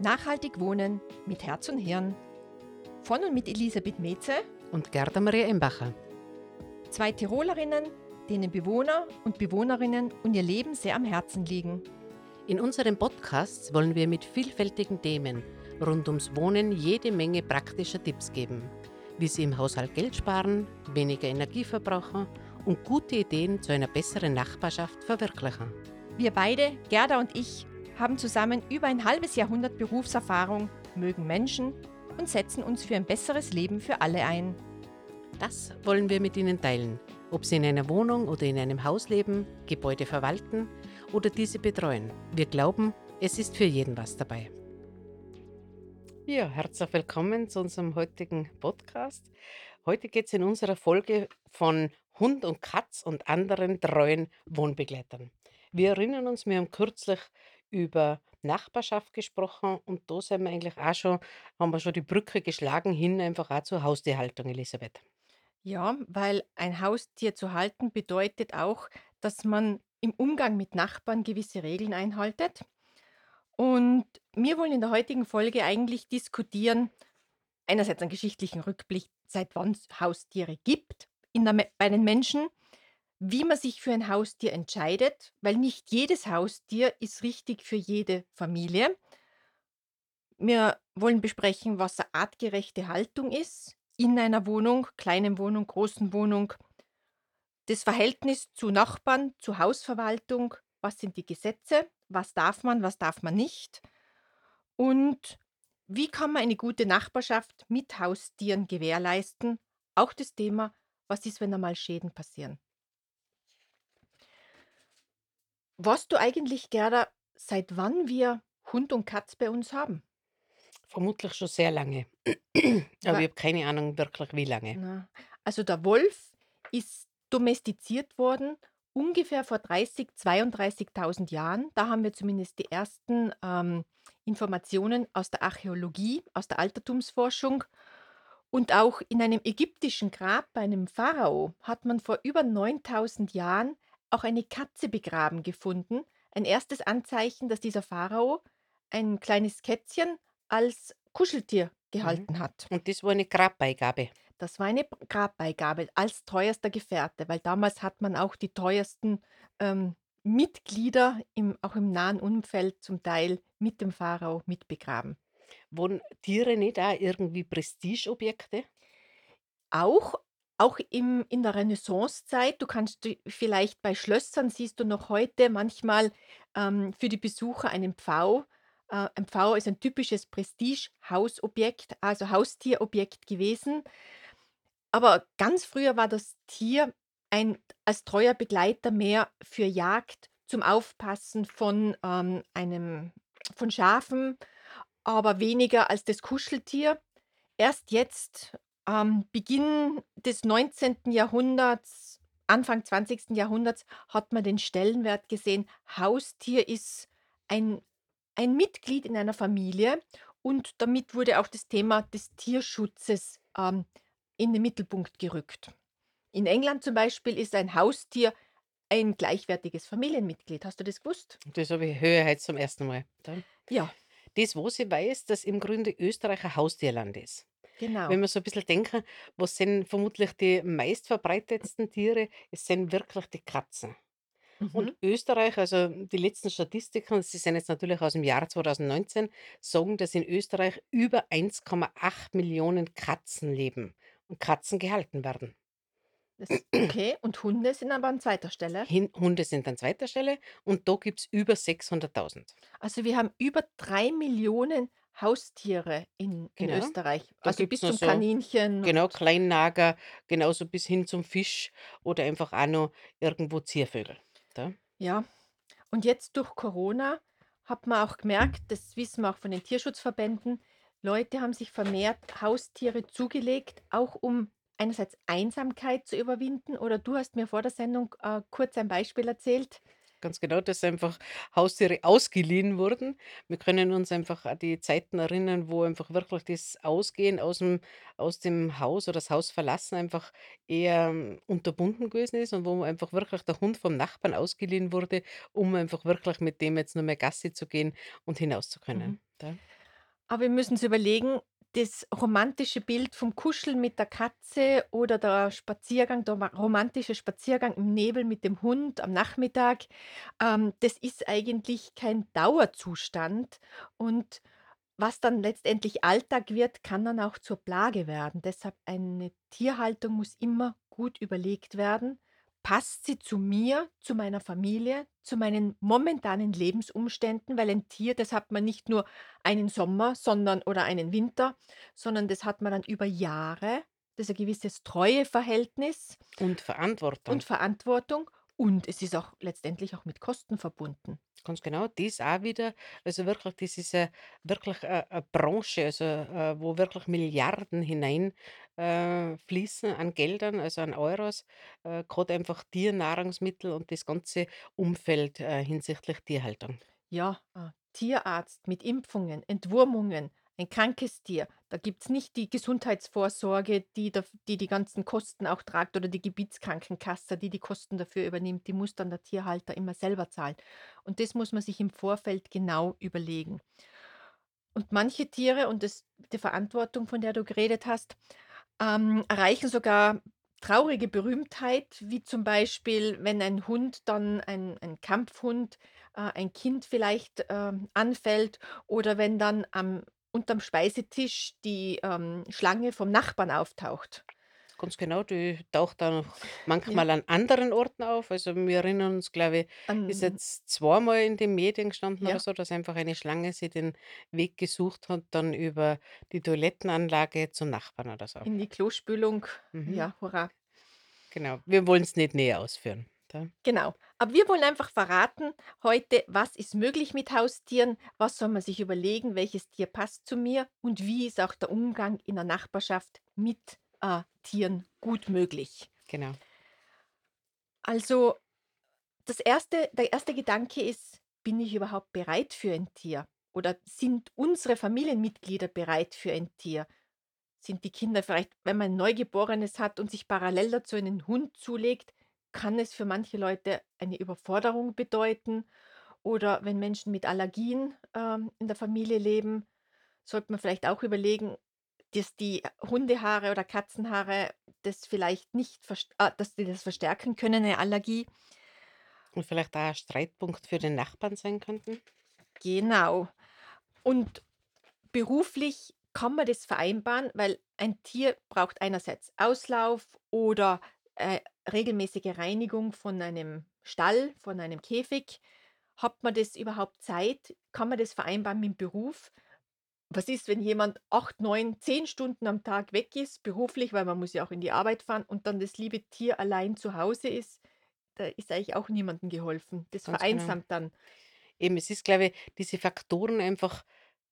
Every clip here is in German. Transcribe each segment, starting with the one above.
Nachhaltig wohnen mit Herz und Hirn. Von und mit Elisabeth Metze und Gerda Maria Embacher. Zwei Tirolerinnen, denen Bewohner und Bewohnerinnen und ihr Leben sehr am Herzen liegen. In unseren Podcasts wollen wir mit vielfältigen Themen rund ums Wohnen jede Menge praktischer Tipps geben, wie Sie im Haushalt Geld sparen, weniger Energie verbrauchen und gute Ideen zu einer besseren Nachbarschaft verwirklichen. Wir beide, Gerda und ich, haben zusammen über ein halbes Jahrhundert Berufserfahrung, mögen Menschen und setzen uns für ein besseres Leben für alle ein. Das wollen wir mit Ihnen teilen, ob Sie in einer Wohnung oder in einem Haus leben, Gebäude verwalten oder diese betreuen. Wir glauben, es ist für jeden was dabei. Ja, herzlich willkommen zu unserem heutigen Podcast. Heute geht es in unserer Folge von Hund und Katz und anderen treuen Wohnbegleitern. Wir erinnern uns, wir haben kürzlich über Nachbarschaft gesprochen und da sind wir eigentlich auch schon, haben wir schon die Brücke geschlagen hin einfach auch zur Haustierhaltung, Elisabeth. Ja, weil ein Haustier zu halten bedeutet auch, dass man im Umgang mit Nachbarn gewisse Regeln einhaltet. Und wir wollen in der heutigen Folge eigentlich diskutieren, einerseits einen geschichtlichen Rückblick, seit wann es Haustiere gibt in der, bei den Menschen wie man sich für ein Haustier entscheidet, weil nicht jedes Haustier ist richtig für jede Familie. Wir wollen besprechen, was eine artgerechte Haltung ist in einer Wohnung, kleinen Wohnung, großen Wohnung, das Verhältnis zu Nachbarn, zu Hausverwaltung, was sind die Gesetze, was darf man, was darf man nicht und wie kann man eine gute Nachbarschaft mit Haustieren gewährleisten. Auch das Thema, was ist, wenn einmal Schäden passieren. Weißt du eigentlich, Gerda, seit wann wir Hund und Katz bei uns haben? Vermutlich schon sehr lange. Aber ich habe keine Ahnung wirklich, wie lange. na, also der Wolf ist domestiziert worden ungefähr vor 30, 32.000 Jahren. Da haben wir zumindest die ersten ähm, Informationen aus der Archäologie, aus der Altertumsforschung. Und auch in einem ägyptischen Grab bei einem Pharao hat man vor über 9000 Jahren auch eine Katze begraben gefunden. Ein erstes Anzeichen, dass dieser Pharao ein kleines Kätzchen als Kuscheltier Mhm. gehalten hat. Und das war eine Grabbeigabe. Das war eine Grabbeigabe als teuerster Gefährte, weil damals hat man auch die teuersten ähm, Mitglieder im, auch im nahen Umfeld zum Teil mit dem Pharao mitbegraben. Waren Tiere nicht auch irgendwie Prestigeobjekte? Auch auch im in der Renaissancezeit, du kannst vielleicht bei Schlössern siehst du noch heute manchmal, ähm, für die Besucher einen Pfau. Äh, ein Pfau ist ein typisches Prestigehausobjekt, also Haustierobjekt gewesen. Aber ganz früher war das Tier ein als treuer Begleiter mehr für Jagd, zum Aufpassen von, ähm, einem von Schafen, aber weniger als das Kuscheltier. Erst jetzt am Beginn des 19. Jahrhunderts, Anfang 20. Jahrhunderts hat man den Stellenwert gesehen, Haustier ist ein ein Mitglied in einer Familie und damit wurde auch das Thema des Tierschutzes, ähm, in den Mittelpunkt gerückt. In England zum Beispiel ist ein Haustier ein gleichwertiges Familienmitglied. Hast du das gewusst? Das habe ich höre heute zum ersten Mal. Ja, Das, was ich weiß, dass im Grunde Österreich ein Haustierland ist. Genau. Wenn wir so ein bisschen denken, was sind vermutlich die meistverbreitetsten Tiere? Es sind wirklich die Katzen. Und Mhm. Österreich, also die letzten Statistiken, sie sind jetzt natürlich aus dem Jahr 2019, sagen, dass in Österreich über 1,8 Millionen Katzen leben und Katzen gehalten werden. Das okay, und Hunde sind aber an zweiter Stelle. Hin Hunde sind an zweiter Stelle und da gibt es über 600.000. Also, wir haben über 3.000.000 Haustiere in in Genau. Österreich, Da also gibt bis noch zum so Kaninchen genau, und Kleinnager, genauso bis hin zum Fisch oder einfach auch noch irgendwo Ziervögel, da. ja. Und jetzt durch Corona hat man auch gemerkt, das wissen wir auch von den Tierschutzverbänden, Leute haben sich vermehrt Haustiere zugelegt, auch um einerseits Einsamkeit zu überwinden. Oder du hast mir vor der Sendung äh, kurz ein Beispiel erzählt. Ganz genau, dass einfach Haustiere ausgeliehen wurden. Wir können uns einfach an die Zeiten erinnern, wo einfach wirklich das Ausgehen aus dem aus dem Haus oder das Haus verlassen einfach eher, hm, unterbunden gewesen ist und wo einfach wirklich der Hund vom Nachbarn ausgeliehen wurde, um einfach wirklich mit dem jetzt nur mehr Gassi zu gehen und hinaus zu können, Mhm. Aber wir müssen uns überlegen, das romantische Bild vom Kuscheln mit der Katze oder der Spaziergang der ma romantische Spaziergang im Nebel mit dem Hund am Nachmittag, ähm, das ist eigentlich kein Dauerzustand und was dann letztendlich Alltag wird, kann dann auch zur Plage werden. Deshalb eine Tierhaltung muss immer gut überlegt werden. Passt sie zu mir, zu meiner Familie, zu meinen momentanen Lebensumständen? Weil ein Tier, das hat man nicht nur einen Sommer, sondern oder einen Winter, sondern das hat man dann über Jahre. Das ist ein gewisses Treueverhältnis Und und Verantwortung. Verantwortung und es ist auch letztendlich auch mit Kosten verbunden. Ganz genau, das auch wieder. Also wirklich, das ist ja wirklich eine 'ne Branche, also, äh, wo wirklich Milliarden hinein, äh, fließen an Geldern, also an Euros, äh, grad einfach Tiernahrungsmittel und das ganze Umfeld, äh, hinsichtlich Tierhaltung. Ja, äh, Tierarzt mit Impfungen, Entwurmungen, ein krankes Tier. Da gibt's nicht die Gesundheitsvorsorge, die daf die die ganzen Kosten auch tragt oder die Gebietskrankenkasse, die die Kosten dafür übernimmt. Die muss dann der Tierhalter immer selber zahlen. Und das muss man sich im Vorfeld genau überlegen. Und manche Tiere und das die Verantwortung, von der du geredet hast, ähm, erreichen sogar traurige Berühmtheit, wie zum Beispiel, wenn ein Hund dann ein ein Kampfhund, äh, ein Kind vielleicht, ähm, anfällt oder wenn dann am unterm Speisetisch die, ähm, Schlange vom Nachbarn auftaucht. Ganz genau, die taucht dann Ja, manchmal an anderen Orten auf. Also, wir erinnern uns, glaube ich, ist an jetzt zweimal in den Medien gestanden oder ja, so, dass einfach eine Schlange sich den Weg gesucht hat, dann über die Toilettenanlage zum Nachbarn oder so. in die Klospülung. Mhm, Ja, hurra. genau. Wir wollen es nicht näher ausführen, da. Genau. Aber wir wollen einfach verraten heute, was ist möglich mit Haustieren, was soll man sich überlegen, welches Tier passt zu mir und wie ist auch der Umgang in der Nachbarschaft mit äh, Tieren gut möglich. Genau, Also das erste, der erste Gedanke ist, bin ich überhaupt bereit für ein Tier? Oder sind unsere Familienmitglieder bereit für ein Tier? Sind die Kinder vielleicht, wenn man ein Neugeborenes hat und sich parallel dazu einen Hund zulegt, kann es für manche Leute eine Überforderung bedeuten. Oder wenn Menschen mit Allergien ähm, in der Familie leben, sollte man vielleicht auch überlegen, dass die Hundehaare oder Katzenhaare das vielleicht nicht, ah, dass die das verstärken können, eine Allergie. und vielleicht auch ein Streitpunkt für den Nachbarn sein könnten? Genau. Und beruflich kann man das vereinbaren, weil ein Tier braucht einerseits Auslauf oder äh, regelmäßige Reinigung von einem Stall, von einem Käfig. Hat man das überhaupt Zeit? Kann man das vereinbaren mit dem Beruf? Was ist, wenn jemand 8, 9, 10 Stunden am Tag weg ist, beruflich, weil man muss ja auch in die Arbeit fahren und dann das liebe Tier allein zu Hause ist? Da ist eigentlich auch niemandem geholfen. Das Ganz genau. vereinsamt dann. Eben, es ist, glaube ich, diese Faktoren einfach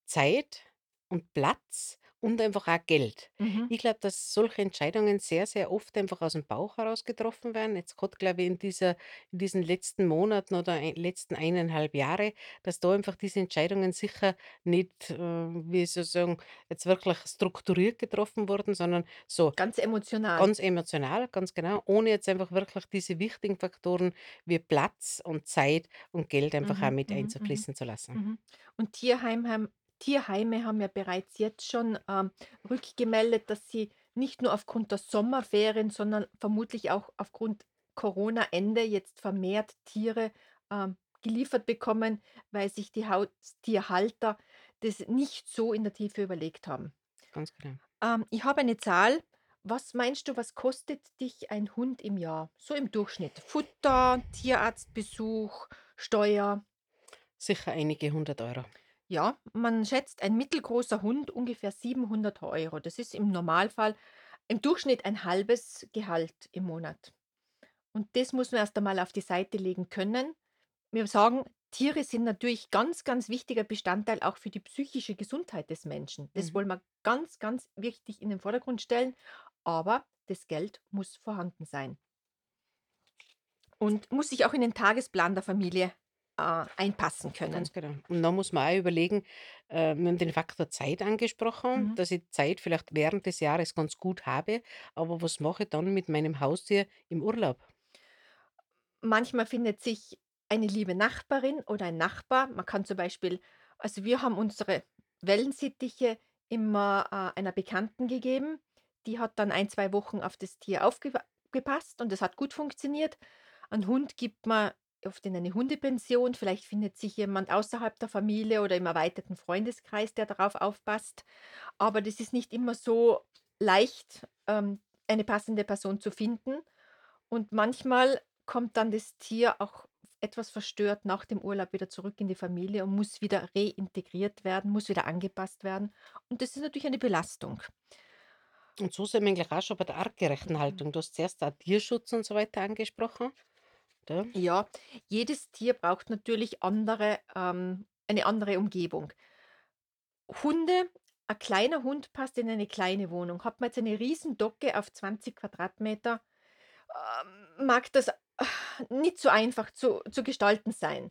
Zeit und Platz und einfach auch Geld. Mhm. Ich glaube, dass solche Entscheidungen sehr, sehr oft einfach aus dem Bauch heraus getroffen werden. Jetzt gerade, glaube ich, in dieser in diesen letzten Monaten oder ei letzten eineinhalb Jahre, dass da einfach diese Entscheidungen sicher nicht, äh, wie soll ich sagen, jetzt wirklich strukturiert getroffen wurden, sondern so Ganz emotional. ganz emotional, ganz genau, ohne jetzt einfach wirklich diese wichtigen Faktoren wie Platz und Zeit und Geld einfach auch Mhm, mit mhm, mhm, einzufließen zu lassen. mhm. Und Tierheim haben Tierheime haben ja bereits jetzt schon, ähm, rückgemeldet, dass sie nicht nur aufgrund der Sommerferien, sondern vermutlich auch aufgrund Corona-Ende jetzt vermehrt Tiere, ähm, geliefert bekommen, weil sich die Haustierhalter das nicht so in der Tiefe überlegt haben. Ganz genau. Ähm, ich habe eine Zahl. Was meinst du, was kostet dich ein Hund im Jahr? So im Durchschnitt. Futter, Tierarztbesuch, Steuer. Sicher einige hundert Euro. Ja, man schätzt ein mittelgroßer Hund ungefähr 700 Euro. Das ist im Normalfall im Durchschnitt ein halbes Gehalt im Monat. Und das muss man erst einmal auf die Seite legen können. Wir sagen, Tiere sind natürlich ganz, ganz wichtiger Bestandteil auch für die psychische Gesundheit des Menschen. Das Mhm. wollen wir ganz, ganz wichtig in den Vordergrund stellen. Aber das Geld muss vorhanden sein und muss sich auch in den Tagesplan der Familie äh, einpassen können. Ganz genau. Und dann muss man auch überlegen, äh, wir haben den Faktor Zeit angesprochen, Mhm. dass ich Zeit vielleicht während des Jahres ganz gut habe, aber was mache ich dann mit meinem Haustier im Urlaub? Manchmal findet sich eine liebe Nachbarin oder ein Nachbar. Man kann zum Beispiel also wir haben unsere Wellensittiche immer, äh, einer Bekannten gegeben. Die hat dann ein 2 Wochen auf das Tier aufgepa gepasst und das hat gut funktioniert. Einen Hund gibt man oft in eine Hundepension, vielleicht findet sich jemand außerhalb der Familie oder im erweiterten Freundeskreis, der darauf aufpasst. Aber das ist nicht immer so leicht, ähm, eine passende Person zu finden. Und manchmal kommt dann das Tier auch etwas verstört nach dem Urlaub wieder zurück in die Familie und muss wieder reintegriert werden, muss wieder angepasst werden. Und das ist natürlich eine Belastung. Und so sind wir eigentlich auch schon bei der artgerechten Haltung. Du hast zuerst auch Tierschutz und so weiter angesprochen, gell? Ja, jedes Tier braucht natürlich andere, ähm, eine andere Umgebung. Hunde, ein kleiner Hund passt in eine kleine Wohnung. Hat man jetzt eine Riesendogge auf 20 Quadratmeter, ähm, mag das äh, nicht so einfach zu, zu gestalten sein.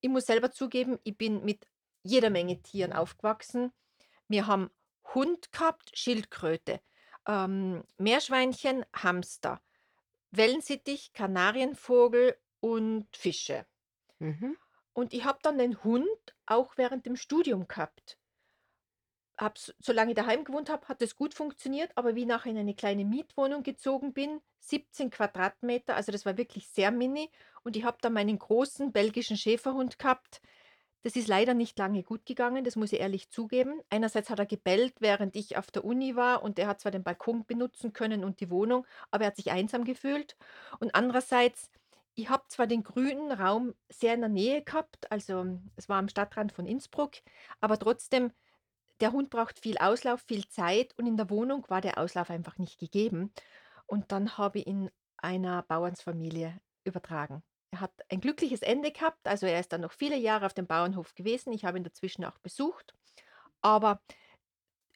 Ich muss selber zugeben, ich bin mit jeder Menge Tieren aufgewachsen. Wir haben Hund gehabt, Schildkröte, ähm, Meerschweinchen, Hamster, Wellensittich, Kanarienvogel und Fische. Mhm. Und ich habe dann den Hund auch während dem Studium gehabt. Hab's solange ich daheim gewohnt habe, hat es gut funktioniert, aber wie ich nachher in eine kleine Mietwohnung gezogen bin, 17 Quadratmeter, also das war wirklich sehr mini und ich habe dann meinen großen belgischen Schäferhund gehabt. Das ist leider nicht lange gut gegangen, das muss ich ehrlich zugeben. Einerseits hat er gebellt, während ich auf der Uni war und er hat zwar den Balkon benutzen können und die Wohnung, aber er hat sich einsam gefühlt. Und andererseits, ich habe zwar den grünen Raum sehr in der Nähe gehabt, also es war am Stadtrand von Innsbruck, aber trotzdem der Hund braucht viel Auslauf, viel Zeit und in der Wohnung war der Auslauf einfach nicht gegeben. Und dann habe ich ihn einer Bauernsfamilie übertragen. Er hat ein glückliches Ende gehabt, also er ist dann noch viele Jahre auf dem Bauernhof gewesen. Ich habe ihn dazwischen auch besucht. Aber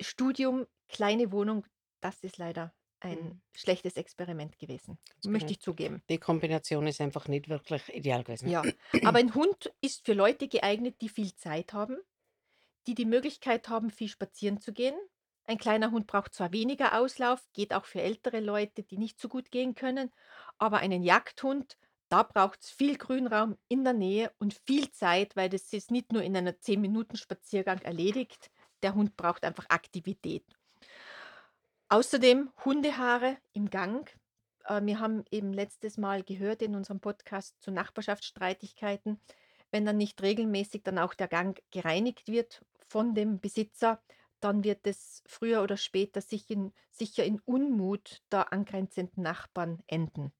Studium, kleine Wohnung, das ist leider ein Mhm. schlechtes Experiment gewesen, Ganz möchte genau. ich zugeben. Die Kombination ist einfach nicht wirklich ideal gewesen. Ja, aber ein Hund ist für Leute geeignet, die viel Zeit haben, die die Möglichkeit haben, viel spazieren zu gehen. Ein kleiner Hund braucht zwar weniger Auslauf, geht auch für ältere Leute, die nicht so gut gehen können, aber einen Jagdhund, da braucht es viel Grünraum in der Nähe und viel Zeit, weil das ist nicht nur in einer 10 Minuten Spaziergang erledigt. Der Hund braucht einfach Aktivität. Außerdem Hundehaare im Gang. Äh, wir haben eben letztes Mal gehört in unserem Podcast zu Nachbarschaftsstreitigkeiten, wenn dann nicht regelmäßig dann auch der Gang gereinigt wird von dem Besitzer, dann wird es früher oder später sich in, sicher in Unmut der angrenzenden Nachbarn enden.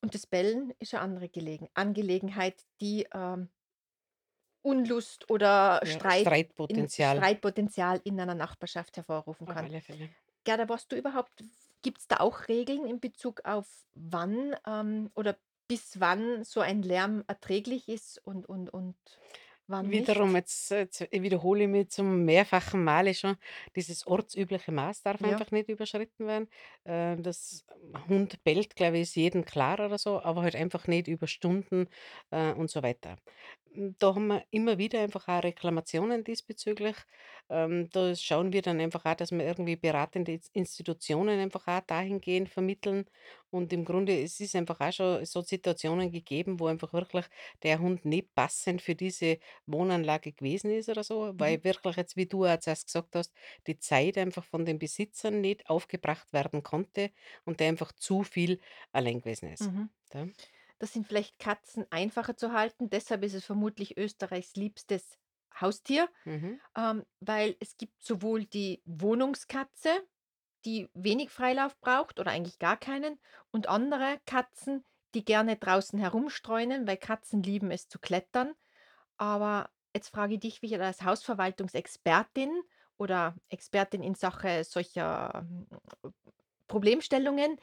Und das Bellen ist eine andere Gelegen Angelegenheit, die ähm, Unlust oder Ja, Streit in Streitpotenzial Streitpotenzial in einer Nachbarschaft hervorrufen auf kann. alle Fälle. Gerda, weißt du überhaupt gibt es da auch Regeln in Bezug auf wann, ähm, oder bis wann so ein Lärm erträglich ist und und und wann Wiederum, jetzt, jetzt wiederhole ich mich zum mehrfachen Male schon, dieses ortsübliche Maß darf Ja. einfach nicht überschritten werden. Äh, das Hund bellt, glaube ich, ist jedem klar oder so, aber halt einfach nicht über Stunden äh, und so weiter. Da haben wir immer wieder einfach auch Reklamationen diesbezüglich. Ähm, da schauen wir dann einfach auch, dass wir irgendwie beratende Ins- Institutionen einfach auch dahingehend vermitteln. Und im Grunde, es ist einfach auch schon so Situationen gegeben, wo einfach wirklich der Hund nicht passend für diese Wohnanlage gewesen ist oder so, Mhm. weil wirklich jetzt, wie du auch zuerst gesagt hast, die Zeit einfach von den Besitzern nicht aufgebracht werden konnte und der einfach zu viel allein gewesen ist. Mhm. Ja? Das sind vielleicht Katzen einfacher zu halten, deshalb ist es vermutlich Österreichs liebstes Haustier, Mhm. ähm, weil es gibt sowohl die Wohnungskatze, die wenig Freilauf braucht oder eigentlich gar keinen, und andere Katzen, die gerne draußen herumstreunen, weil Katzen lieben es zu klettern. Aber jetzt frage ich dich wieder als Hausverwaltungsexpertin oder Expertin in Sache solcher hm, Problemstellungen.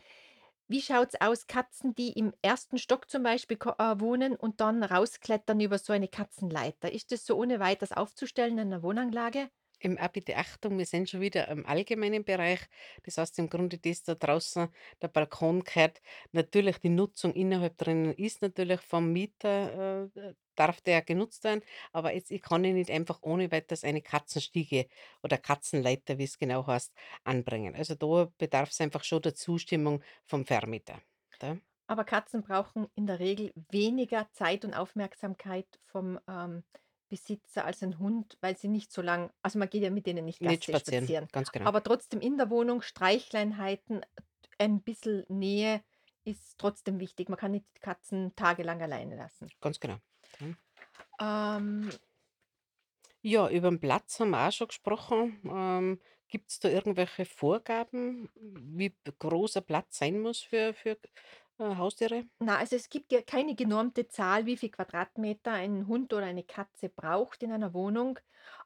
Wie schaut's aus, Katzen, die im ersten Stock zum Beispiel äh, wohnen und dann rausklettern über so eine Katzenleiter? Ist das so ohne Weiteres aufzustellen in 'ner Wohnanlage? Im bitte Achtung, wir sind schon wieder im allgemeinen Bereich. Das heißt im Grunde, das da draußen, der Balkon gehört natürlich die Nutzung innerhalb drinnen ist natürlich vom Mieter, äh, darf der genutzt werden, aber jetzt ich kann ich nicht einfach ohne Weiteres eine Katzenstiege oder Katzenleiter, wie es genau heißt, anbringen. Also da bedarf es einfach schon der Zustimmung vom Vermieter. Da. Aber Katzen brauchen in der Regel weniger Zeit und Aufmerksamkeit vom, ähm, Besitzer als ein Hund, weil sie nicht so lang also, man geht ja mit denen nicht Nicht spazieren, spazieren. ganz genau. Aber trotzdem in der Wohnung Streichleinheiten, ein bisschen Nähe ist trotzdem wichtig. Man kann nicht die Katzen tagelang alleine lassen. Ganz genau. Mhm. Ähm, Ja, über den Platz haben wir auch schon gesprochen. Ähm, Gibt es da irgendwelche Vorgaben, wie groß ein Platz sein muss für für, äh, Haustiere? na, also es gibt ja keine genormte Zahl, wie viel Quadratmeter ein Hund oder eine Katze braucht in einer Wohnung,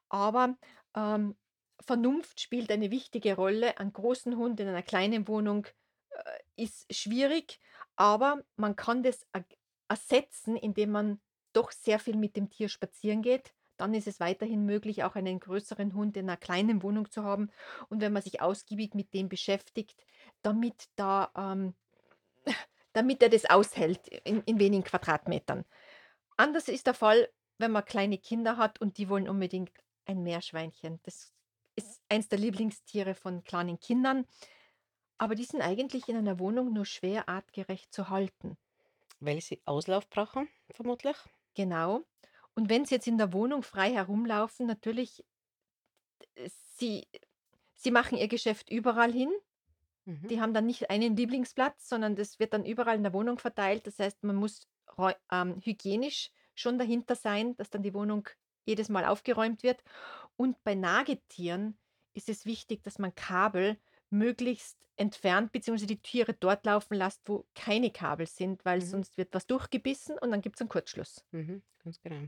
aber, ähm, Vernunft spielt eine wichtige Rolle. Einen großen Hund in einer kleinen Wohnung, äh, ist schwierig, aber man kann das ag ersetzen, indem man doch sehr viel mit dem Tier spazieren geht. Dann ist es weiterhin möglich, auch einen größeren Hund in einer kleinen Wohnung zu haben. Und wenn man sich ausgiebig mit dem beschäftigt, damit da, ähm damit er das aushält in in wenigen Quadratmetern. Anders ist der Fall, wenn man kleine Kinder hat und die wollen unbedingt ein Meerschweinchen. Das ist eins der Lieblingstiere von kleinen Kindern, aber die sind eigentlich in einer Wohnung nur schwer artgerecht zu halten. Weil sie Auslauf brauchen, vermutlich? Genau. Und wenn sie jetzt in der Wohnung frei herumlaufen, natürlich, äh, sie sie machen ihr Geschäft überall hin. Mhm, Die haben dann nicht einen Lieblingsplatz, sondern das wird dann überall in der Wohnung verteilt. Das heißt, man muss ähm, hygienisch schon dahinter sein, dass dann die Wohnung jedes Mal aufgeräumt wird. Und bei Nagetieren ist es wichtig, dass man Kabel möglichst entfernt beziehungsweise die Tiere dort laufen lässt, wo keine Kabel sind, weil mhm. sonst wird was durchgebissen und dann gibt es einen Kurzschluss. Mhm, ganz genau.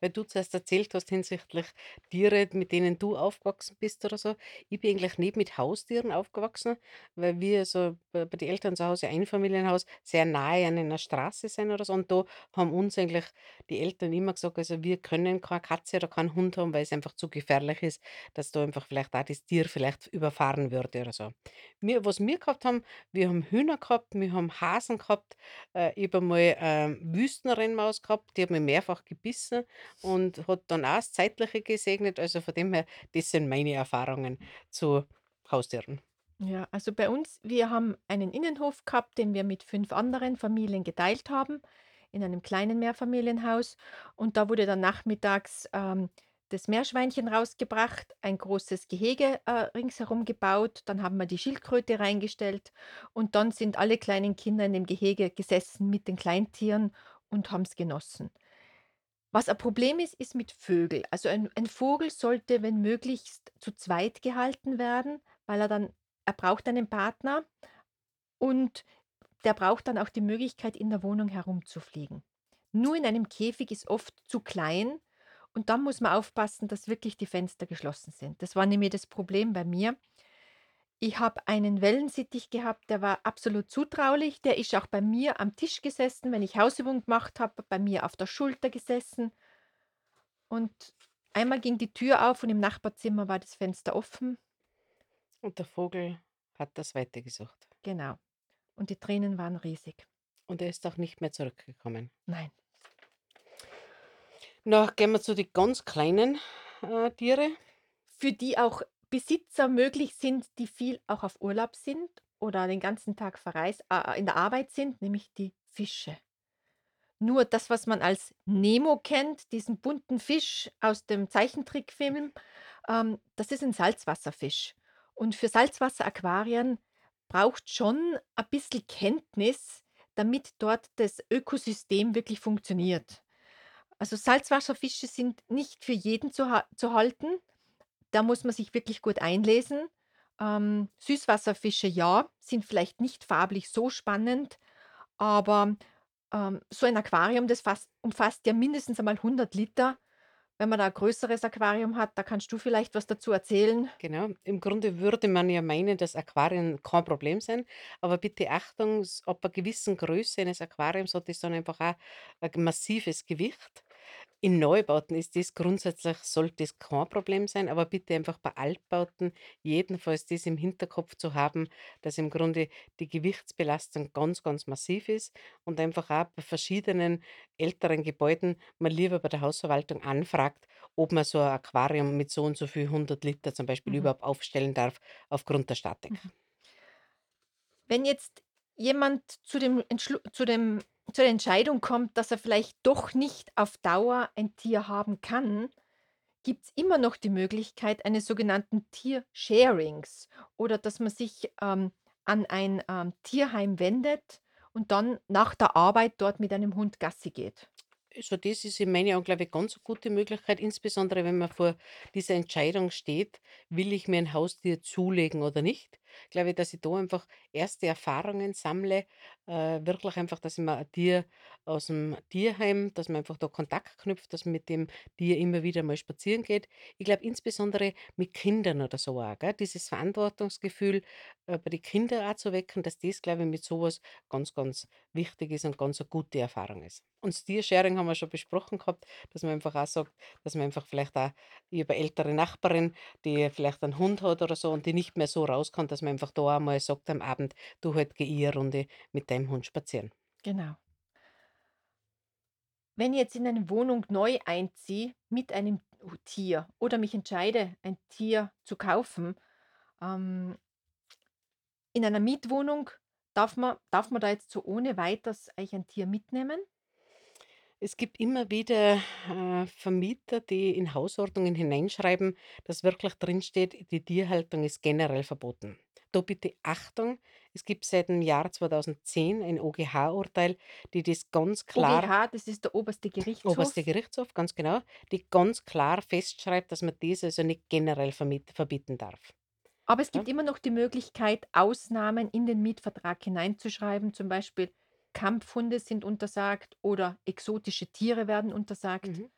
Weil du zuerst erzählt hast hinsichtlich Tiere, mit denen du aufgewachsen bist oder so. Ich bin eigentlich nicht mit Haustieren aufgewachsen, weil wir so bei, den Eltern zu Hause Einfamilienhaus sehr nahe an einer Straße sind oder so. Und da haben uns eigentlich die Eltern immer gesagt, also wir können keine Katze oder keinen Hund haben, weil es einfach zu gefährlich ist, dass da einfach vielleicht auch das Tier vielleicht überfahren würde oder so. Wir, was wir gehabt haben, wir haben Hühner gehabt, wir haben Hasen gehabt, äh, ich habe einmal, ähm, Wüstenrennmaus gehabt, die hat mich mehrfach gebissen und hat dann auch das Zeitliche gesegnet. Also von dem her, das sind meine Erfahrungen zu Haustieren. Ja, also bei uns, wir haben einen Innenhof gehabt, den wir mit 5 anderen Familien geteilt haben, in einem kleinen Mehrfamilienhaus. Und da wurde dann nachmittags, ähm, das Meerschweinchen rausgebracht, ein großes Gehege, äh, ringsherum gebaut. Dann haben wir die Schildkröte reingestellt und dann sind alle kleinen Kinder in dem Gehege gesessen mit den Kleintieren und haben es genossen. Was ein Problem ist, ist mit Vögel. Also ein ein Vogel sollte, wenn möglichst, zu zweit gehalten werden, weil er dann er braucht einen Partner und der braucht dann auch die Möglichkeit, in der Wohnung herumzufliegen. Nur in einem Käfig ist oft zu klein und dann muss man aufpassen, dass wirklich die Fenster geschlossen sind. Das war nämlich das Problem bei mir. Ich habe einen Wellensittich gehabt, der war absolut zutraulich. Der ist auch bei mir am Tisch gesessen, wenn ich Hausübung gemacht habe, bei mir auf der Schulter gesessen. Und einmal ging die Tür auf und im Nachbarzimmer war das Fenster offen. Und der Vogel hat das weitergesucht. Genau. Und die Tränen waren riesig. Und er ist auch nicht mehr zurückgekommen. Nein. Na, gehen wir zu den ganz kleinen äh, Tiere. Für die auch Besitzer möglich sind, die viel auch auf Urlaub sind oder den ganzen Tag verreist, äh, in der Arbeit sind, nämlich die Fische. Nur das, was man als Nemo kennt, diesen bunten Fisch aus dem Zeichentrickfilm, ähm, das ist ein Salzwasserfisch. Und für Salzwasseraquarien braucht schon ein bisschen Kenntnis, damit dort das Ökosystem wirklich funktioniert. Also Salzwasserfische sind nicht für jeden zu, ha zu halten. Da muss man sich wirklich gut einlesen. Ähm, Süßwasserfische, ja, sind vielleicht nicht farblich so spannend, aber ähm, so ein Aquarium, das fast umfasst ja mindestens einmal 100 Liter. Wenn man da 'n größeres Aquarium hat, da kannst du vielleicht was dazu erzählen. Genau. Im Grunde würde man ja meinen, dass Aquarien kein Problem sind, aber bitte Achtung, s ab einer gewissen Größe eines Aquariums hat das dann einfach auch ein massives Gewicht. In Neubauten ist das grundsätzlich sollte das kein Problem sein, aber bitte einfach bei Altbauten jedenfalls das im Hinterkopf zu haben, dass im Grunde die Gewichtsbelastung ganz, ganz massiv ist und einfach auch bei verschiedenen älteren Gebäuden man lieber bei der Hausverwaltung anfragt, ob man so ein Aquarium mit so und so viel 100 Liter zum Beispiel Mhm, überhaupt aufstellen darf aufgrund der Statik. mhm. Wenn jetzt jemand zu dem Entschlu zu dem zur Entscheidung kommt, dass er vielleicht doch nicht auf Dauer ein Tier haben kann, gibt es immer noch die Möglichkeit eines sogenannten Tiersharings oder dass man sich, ähm, an ein, ähm, Tierheim wendet und dann nach der Arbeit dort mit einem Hund Gassi geht. Also, das ist in meinen Augen, glaube ich, ganz eine gute Möglichkeit, insbesondere wenn man vor dieser Entscheidung steht: „Will ich mir ein Haustier zulegen oder nicht?“ Glaube ich, dass ich da einfach erste Erfahrungen sammle, äh, wirklich einfach, dass ich mir ein Tier aus dem Tierheim dass man einfach da Kontakt knüpft, dass man mit dem Tier immer wieder mal spazieren geht. Ich glaube insbesondere mit Kindern oder so auch, gell, dieses Verantwortungsgefühl, äh, bei den Kindern auch zu wecken, dass das, glaube ich, mit sowas ganz, ganz wichtig ist und ganz eine gute Erfahrung ist. Und das Tiersharing haben wir schon besprochen gehabt, dass man einfach auch sagt, dass man einfach vielleicht auch 'ne ältere Nachbarin, die vielleicht einen Hund hat oder so und die nicht mehr so raus kann, dass man einfach da einmal sagt am Abend: „Du, gehe ich eine Runde mit deinem Hund spazieren.“ Genau. Wenn ich jetzt in eine Wohnung neu einziehe mit einem Tier oder mich entscheide, ein Tier zu kaufen, ähm, in einer Mietwohnung darf man darf man da jetzt so ohne Weiteres eigentlich ein Tier mitnehmen? Es gibt immer wieder, äh, Vermieter, die in Hausordnungen hineinschreiben, dass wirklich drinsteht: „Die Tierhaltung ist generell verboten.“ Da bitte Achtung, es gibt seit dem Jahr 2010 ein OGH-Urteil, die das ganz klar OGH, das ist der oberste Gerichtshof. Gerichtshof, ganz genau, die ganz klar festschreibt, dass man das also nicht generell verbieten darf, Aber es ja? gibt immer noch die Möglichkeit, Ausnahmen in den Mietvertrag hineinzuschreiben, zum Beispiel Kampfhunde sind untersagt oder exotische Tiere werden untersagt. Mhm.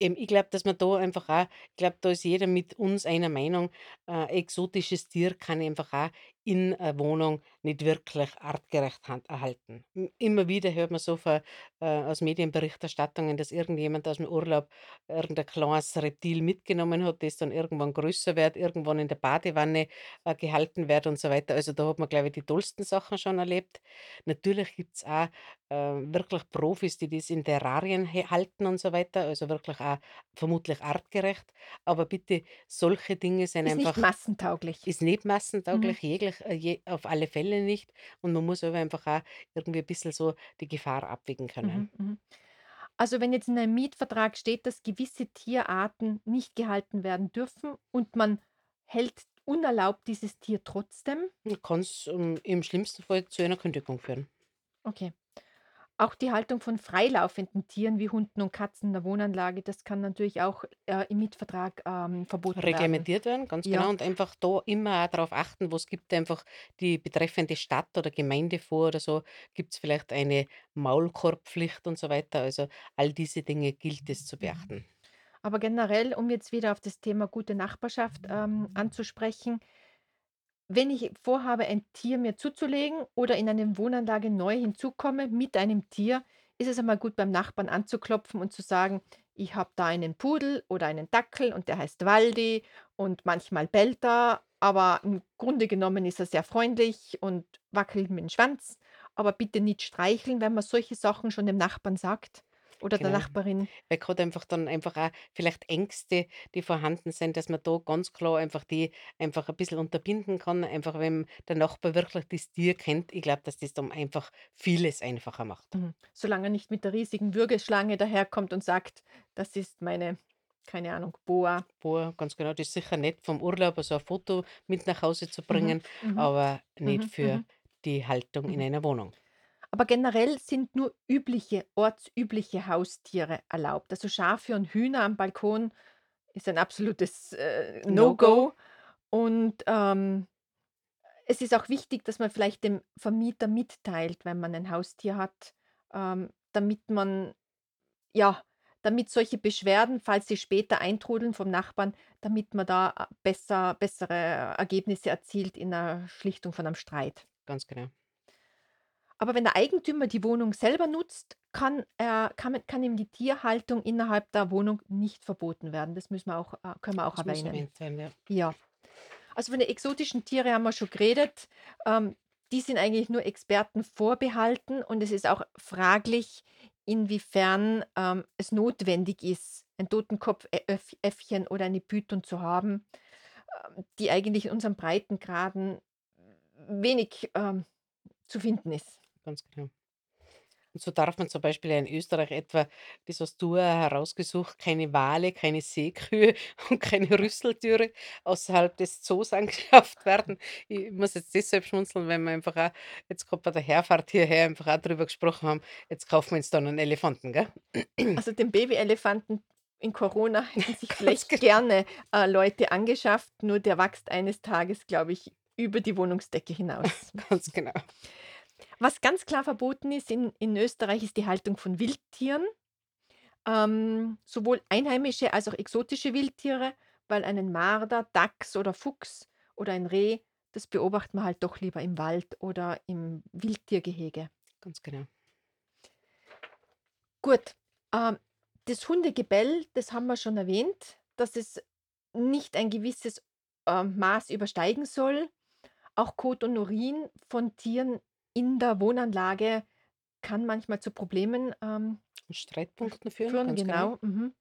Eben, ich glaube, dass man da einfach auch ich glaube, da ist jeder mit uns einer Meinung, äh, exotisches Tier kann einfach auch in 'ner Wohnung nicht wirklich artgerecht erhalten. Immer wieder hört man so von äh, aus Medienberichterstattungen, dass irgendjemand aus dem Urlaub irgendein kleines Reptil mitgenommen hat, das dann irgendwann größer wird, irgendwann in der Badewanne, äh, gehalten wird und so weiter. Also, da hat man, glaube ich, die tollsten Sachen schon erlebt. Natürlich gibt's auch, äh, wirklich Profis, die das in Terrarien halten und so weiter, also wirklich auch vermutlich artgerecht. Aber bitte, solche Dinge sind Ist nicht einfach massentauglich. ist nicht Mhm. massentauglich, jeglich äh, je auf alle Fälle nicht. Und man muss aber einfach auch irgendwie ein bisschen so die Gefahr abwägen können. Mhm, mhm. Also, wenn jetzt in einem Mietvertrag steht, dass gewisse Tierarten nicht gehalten werden dürfen und man hält unerlaubt dieses Tier trotzdem Kann's, ähm, im schlimmsten Fall zu einer Kündigung führen. okay. Auch die Haltung von freilaufenden Tieren wie Hunden und Katzen in der Wohnanlage, das kann natürlich auch, äh, im Mietvertrag, ähm, verboten werden. Reglementiert werden, ganz genau. Ja, Und einfach da immer auch darauf achten, was gibt einfach die betreffende Stadt oder Gemeinde vor oder so. Gibt es vielleicht eine Maulkorbpflicht und so weiter. Also, all diese Dinge gilt es zu beachten. Aber generell, um jetzt wieder auf das Thema gute Nachbarschaft, ähm, anzusprechen Wenn ich vorhabe, ein Tier mir zuzulegen oder in eine Wohnanlage neu hinzukomme mit einem Tier, ist es einmal gut, beim Nachbarn anzuklopfen und zu sagen: „Ich habe da einen Pudel oder einen Dackel und der heißt Waldi und manchmal bellt er, aber im Grunde genommen ist er sehr freundlich und wackelt mit dem Schwanz, aber bitte nicht streicheln“, wenn man solche Sachen schon dem Nachbarn sagt oder der Genau. Nachbarin. Weil grad einfach dann einfach auch vielleicht Ängste, die vorhanden sind, dass man da ganz klar einfach die einfach ein bisschen unterbinden kann. Einfach wenn der Nachbar wirklich das Tier kennt. Ich glaube, dass das dann einfach vieles einfacher macht. Mhm. Solange er nicht mit der riesigen Würgeschlange daherkommt und sagt: „Das ist meine, keine Ahnung, Boa.“ Boah, ganz genau, das ist sicher nett vom Urlaub, also ein Foto mit nach Hause zu Mhm, bringen, mhm, aber nicht mhm, für mhm, die Haltung in mhm. einer Wohnung. Aber generell sind nur übliche ortsübliche Haustiere erlaubt. Also Schafe und Hühner am Balkon ist ein absolutes, äh, No-Go? Und, ähm, es ist auch wichtig, dass man vielleicht dem Vermieter mitteilt, wenn man ein Haustier hat, ähm, damit man ja, damit solche Beschwerden, falls sie später eintrudeln vom Nachbarn, damit man da, äh, besser bessere Ergebnisse erzielt in der Schlichtung von einem Streit. Ganz genau. Aber wenn der Eigentümer die Wohnung selber nutzt, kann er kann kann ihm die Tierhaltung innerhalb der Wohnung nicht verboten werden. Das müssen wir auch äh, können wir auch Das erwähnen. sein, ja. Ja. Also, von den exotischen Tiere haben wir schon geredet. Ähm, die sind eigentlich nur Experten vorbehalten und es ist auch fraglich, inwiefern, ähm, es notwendig ist, ein Totenkopf Ä Äff Äffchen oder eine Python zu haben, ähm, die eigentlich in unseren Breitengraden wenig, ähm, zu finden ist. Ganz genau. Und so darf man zum Beispiel in Österreich etwa, das hast du ja herausgesucht, keine Wale, keine Seekühe und keine Rüsseltiere außerhalb des Zoos angeschafft werden. Ich muss jetzt deshalb schmunzeln, weil wir einfach auch jetzt gerade bei der Herfahrt hierher einfach auch drüber gesprochen haben, jetzt kaufen wir uns dann einen Elefanten, gell? Also den Babyelefanten in Corona hätten sich Ganz vielleicht genau. gerne, äh, Leute angeschafft, nur der wächst eines Tages, glaube ich, über die Wohnungsdecke hinaus. Ganz genau. Was ganz klar verboten ist in in Österreich, ist die Haltung von Wildtieren, ähm, sowohl einheimische als auch exotische Wildtiere, weil einen Marder, Dachs oder Fuchs oder ein Reh, das beobachtet man halt doch lieber im Wald oder im Wildtiergehege. Ganz genau. Gut, ähm, das Hundegebell, das haben wir schon erwähnt, dass es nicht ein gewisses, ähm, Maß übersteigen soll. Auch Kot und Urin von Tieren in der Wohnanlage kann manchmal zu Problemen, ähm, Und Streitpunkten führen, führen, genau. genau, mhm.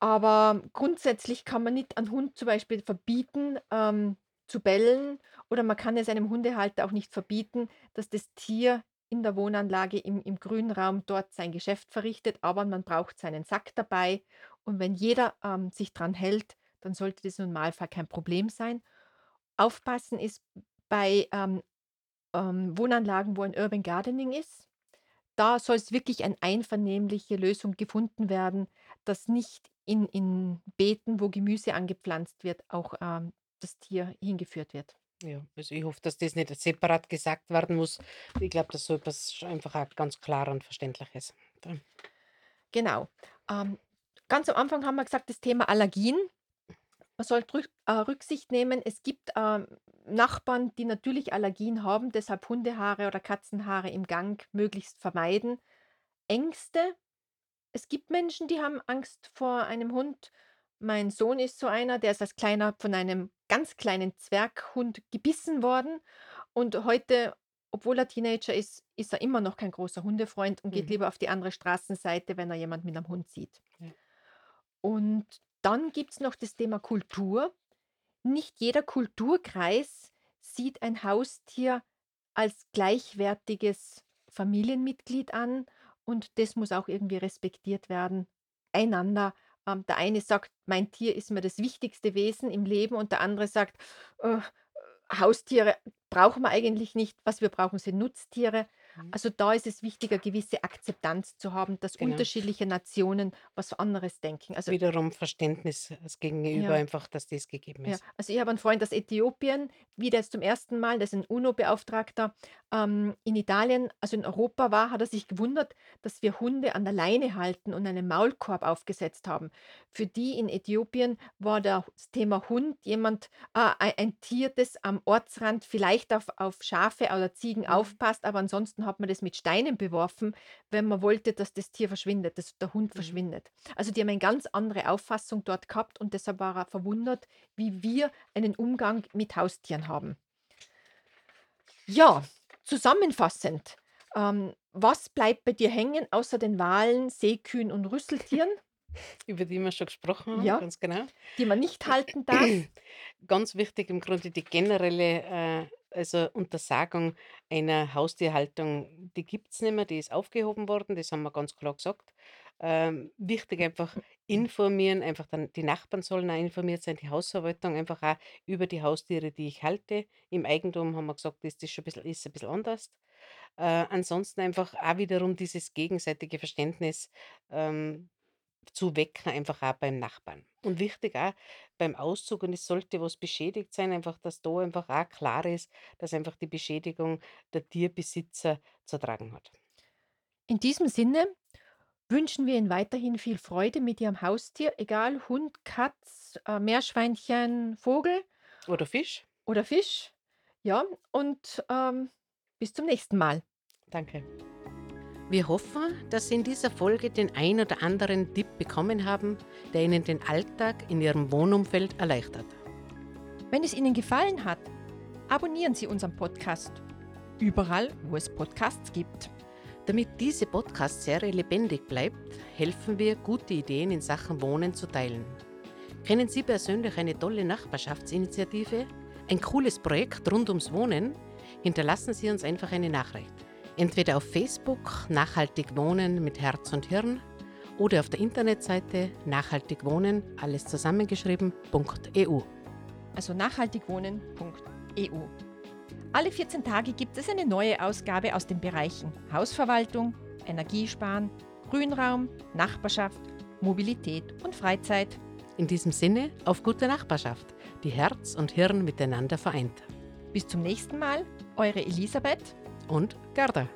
Aber grundsätzlich kann man nicht einen Hund zum Beispiel verbieten, ähm, zu bellen oder man kann es einem Hundehalter auch nicht verbieten, dass das Tier in der Wohnanlage im im Grünraum dort sein Geschäft verrichtet, aber man braucht seinen Sack dabei und wenn jeder, ähm, sich dran hält, dann sollte das im Normalfall kein Problem sein. Aufpassen ist bei, ähm, ähm, Wohnanlagen, wo ein Urban Gardening ist. Da soll es wirklich eine einvernehmliche Lösung gefunden werden, dass nicht in in Beeten, wo Gemüse angepflanzt wird, auch, ähm, das Tier hingeführt wird. Ja, also ich hoffe, dass das nicht separat gesagt werden muss. Ich glaube, dass so etwas einfach auch ganz klar und verständlich ist. Genau. Ähm, ganz am Anfang haben wir gesagt, das Thema Allergien. Man sollte rück äh, Rücksicht nehmen. Es gibt, ähm, Nachbarn, die natürlich Allergien haben, deshalb Hundehaare oder Katzenhaare im Gang möglichst vermeiden. Ängste Es gibt Menschen, die haben Angst vor einem Hund. Mein Sohn ist so einer, der ist als Kleiner von einem ganz kleinen Zwerghund gebissen worden und heute, obwohl er Teenager ist, ist er immer noch kein großer Hundefreund und geht mhm, lieber auf die andere Straßenseite, wenn er jemand mit einem Hund sieht. ja, Und dann gibt es noch das Thema Kultur. Nicht jeder Kulturkreis sieht ein Haustier als gleichwertiges Familienmitglied an und das muss auch irgendwie respektiert werden. Einander. Ähm, der eine sagt, mein Tier ist mir das wichtigste Wesen im Leben und der andere sagt, äh, Haustiere brauchen wir eigentlich nicht. Was wir brauchen, sind Nutztiere. Mhm, Also da ist es wichtiger, gewisse Akzeptanz zu haben, dass genau. unterschiedliche Nationen was anderes denken. Also Wiederum Verständnis als Gegenüber ja. einfach, dass das gegeben Ja, ist. also ich habe einen Freund aus Äthiopien, wieder jetzt zum ersten Mal, das ist ein UNO-Beauftragter, ähm, in Italien, also in Europa war, hat er sich gewundert, dass wir Hunde an der Leine halten und einen Maulkorb aufgesetzt haben. Für die in Äthiopien war da das Thema Hund jemand, äh, ein, ein Tier, das am Ortsrand vielleicht auf, auf Schafe oder Ziegen Mhm, aufpasst, aber ansonsten hat man das mit Steinen beworfen, wenn man wollte, dass das Tier verschwindet, dass der Hund mhm. verschwindet. Also die haben eine ganz andere Auffassung dort gehabt und deshalb war er verwundert, wie wir einen Umgang mit Haustieren haben. Ja, zusammenfassend, ähm, was bleibt bei dir hängen außer den Walen, Seekühen und Rüsseltieren, Über die wir schon gesprochen haben, ja, ganz genau. die man nicht halten darf? Ganz wichtig im Grunde die generelle, äh, also Untersagung einer Haustierhaltung, die gibt es nicht mehr, die ist aufgehoben worden, das haben wir ganz klar gesagt. Ähm, wichtig einfach informieren, einfach dann die Nachbarn sollen auch informiert sein, die Hausverwaltung einfach auch über die Haustiere, die ich halte. Im Eigentum haben wir gesagt, ist das schon ein bisschen, ist ein bisschen anders. Äh, ansonsten einfach auch wiederum dieses gegenseitige Verständnis ähm, zu wecken, einfach auch beim Nachbarn. Und wichtig auch beim Auszug, und es sollte was beschädigt sein, einfach, dass da einfach auch klar ist, dass einfach die Beschädigung der Tierbesitzer zu tragen hat. In diesem Sinne wünschen wir Ihnen weiterhin viel Freude mit Ihrem Haustier, egal Hund, Katz, äh, Meerschweinchen, Vogel Oder Fisch? oder Fisch. Ja, und ähm, bis zum nächsten Mal. Danke. Wir hoffen, dass Sie in dieser Folge den ein oder anderen Tipp bekommen haben, der Ihnen den Alltag in Ihrem Wohnumfeld erleichtert. Wenn es Ihnen gefallen hat, abonnieren Sie unseren Podcast. Überall, wo es Podcasts gibt. Damit diese Podcast-Serie lebendig bleibt, helfen wir, gute Ideen in Sachen Wohnen zu teilen. Kennen Sie persönlich eine tolle Nachbarschaftsinitiative? Ein cooles Projekt rund ums Wohnen? Hinterlassen Sie uns einfach eine Nachricht. Entweder auf Facebook Nachhaltig Wohnen mit Herz und Hirn oder auf der Internetseite nachhaltig wohnen, alles zusammengeschrieben.eu. Also nachhaltigwohnen.eu. Alle 14 Tage gibt es eine neue Ausgabe aus den Bereichen Hausverwaltung, Energiesparen, Grünraum, Nachbarschaft, Mobilität und Freizeit. In diesem Sinne auf gute Nachbarschaft, die Herz und Hirn miteinander vereint. Bis zum nächsten Mal, eure Elisabeth und Gerda.